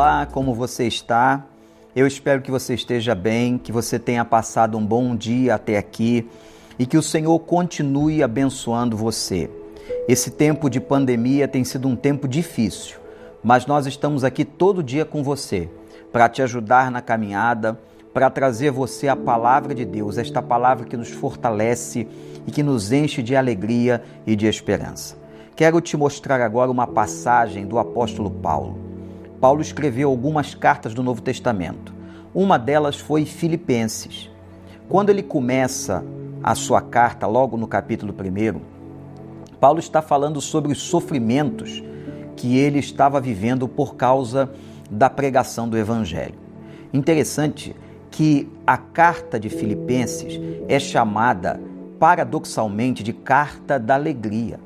olá, como você está? Eu espero que você esteja bem, que você tenha passado um bom dia até aqui e que o Senhor continue abençoando você. Esse tempo de pandemia tem sido um tempo difícil, mas nós estamos aqui todo dia com você para te ajudar na caminhada, para trazer você a palavra de Deus, esta palavra que nos fortalece e que nos enche de alegria e de esperança. Quero te mostrar agora uma passagem do apóstolo Paulo. Paulo escreveu algumas cartas do Novo Testamento. Uma delas foi Filipenses. Quando ele começa a sua carta, logo no capítulo 1, Paulo está falando sobre os sofrimentos que ele estava vivendo por causa da pregação do Evangelho. Interessante que a carta de Filipenses é chamada paradoxalmente de carta da alegria.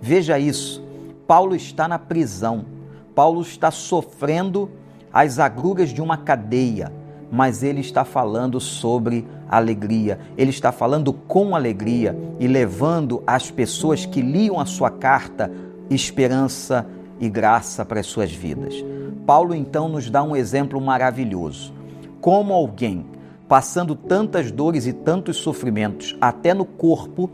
Veja isso. Paulo está na prisão. Paulo está sofrendo as agruras de uma cadeia, mas ele está falando sobre alegria. Ele está falando com alegria e levando as pessoas que liam a sua carta esperança e graça para as suas vidas. Paulo então nos dá um exemplo maravilhoso. Como alguém passando tantas dores e tantos sofrimentos, até no corpo,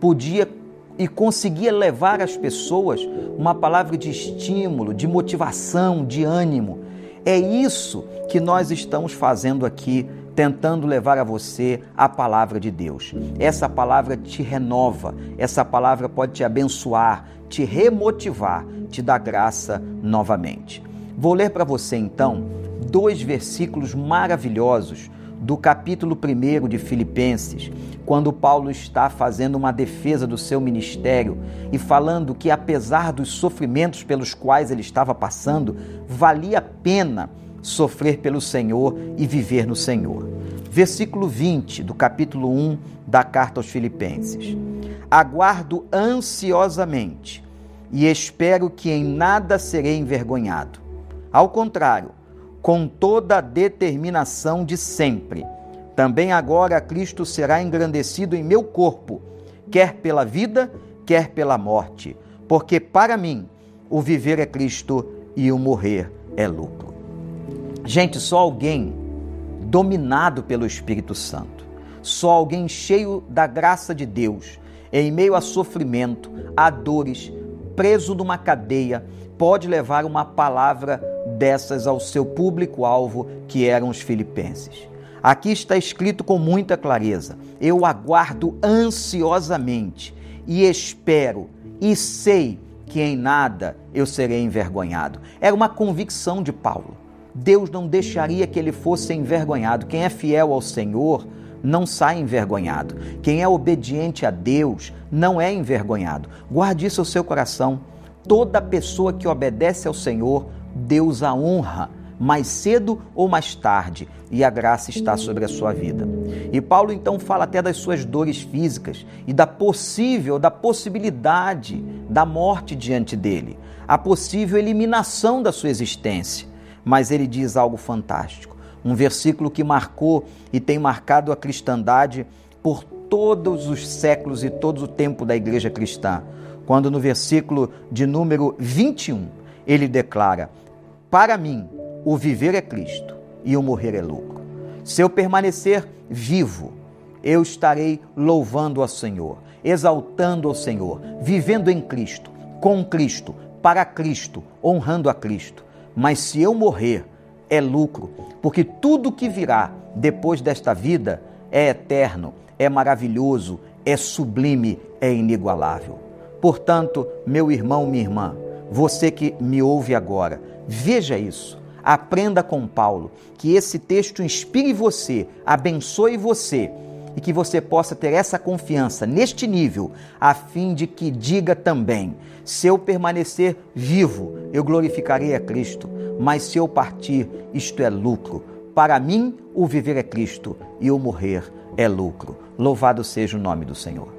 podia e conseguia levar às pessoas uma palavra de estímulo, de motivação, de ânimo. É isso que nós estamos fazendo aqui, tentando levar a você a palavra de Deus. Essa palavra te renova, essa palavra pode te abençoar, te remotivar, te dar graça novamente. Vou ler para você então dois versículos maravilhosos do capítulo 1 de Filipenses, quando Paulo está fazendo uma defesa do seu ministério e falando que, apesar dos sofrimentos pelos quais ele estava passando, valia a pena sofrer pelo Senhor e viver no Senhor. Versículo 20 do capítulo 1 da carta aos Filipenses. Aguardo ansiosamente e espero que em nada serei envergonhado. Ao contrário, com toda a determinação de sempre. Também agora Cristo será engrandecido em meu corpo, quer pela vida, quer pela morte, porque para mim o viver é Cristo e o morrer é lucro. Gente, só alguém dominado pelo Espírito Santo, só alguém cheio da graça de Deus, em meio a sofrimento, a dores, preso numa cadeia, pode levar uma palavra dessas ao seu público-alvo, que eram os filipenses. Aqui está escrito com muita clareza: Eu aguardo ansiosamente e espero e sei que em nada eu serei envergonhado. Era uma convicção de Paulo. Deus não deixaria que ele fosse envergonhado. Quem é fiel ao Senhor não sai envergonhado. Quem é obediente a Deus não é envergonhado. Guarde isso no seu coração. Toda pessoa que obedece ao Senhor Deus a honra mais cedo ou mais tarde, e a graça está sobre a sua vida. E Paulo então fala até das suas dores físicas e da possível, da possibilidade da morte diante dele, a possível eliminação da sua existência. Mas ele diz algo fantástico, um versículo que marcou e tem marcado a cristandade por todos os séculos e todo o tempo da igreja cristã, quando no versículo de número 21 ele declara: Para mim, o viver é Cristo e o morrer é lucro. Se eu permanecer vivo, eu estarei louvando ao Senhor, exaltando ao Senhor, vivendo em Cristo, com Cristo, para Cristo, honrando a Cristo. Mas se eu morrer, é lucro, porque tudo que virá depois desta vida é eterno, é maravilhoso, é sublime, é inigualável. Portanto, meu irmão, minha irmã, você que me ouve agora, veja isso. Aprenda com Paulo, que esse texto inspire você, abençoe você e que você possa ter essa confiança neste nível, a fim de que diga também: se eu permanecer vivo, eu glorificarei a Cristo, mas se eu partir, isto é lucro. Para mim, o viver é Cristo e o morrer é lucro. Louvado seja o nome do Senhor.